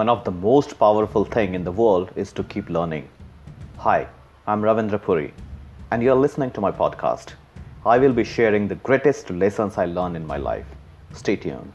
one of the most powerful thing in the world is to keep learning. Hi, I'm Ravindra Puri, and you're listening to my podcast. I will be sharing the greatest lessons I learned in my life. Stay tuned.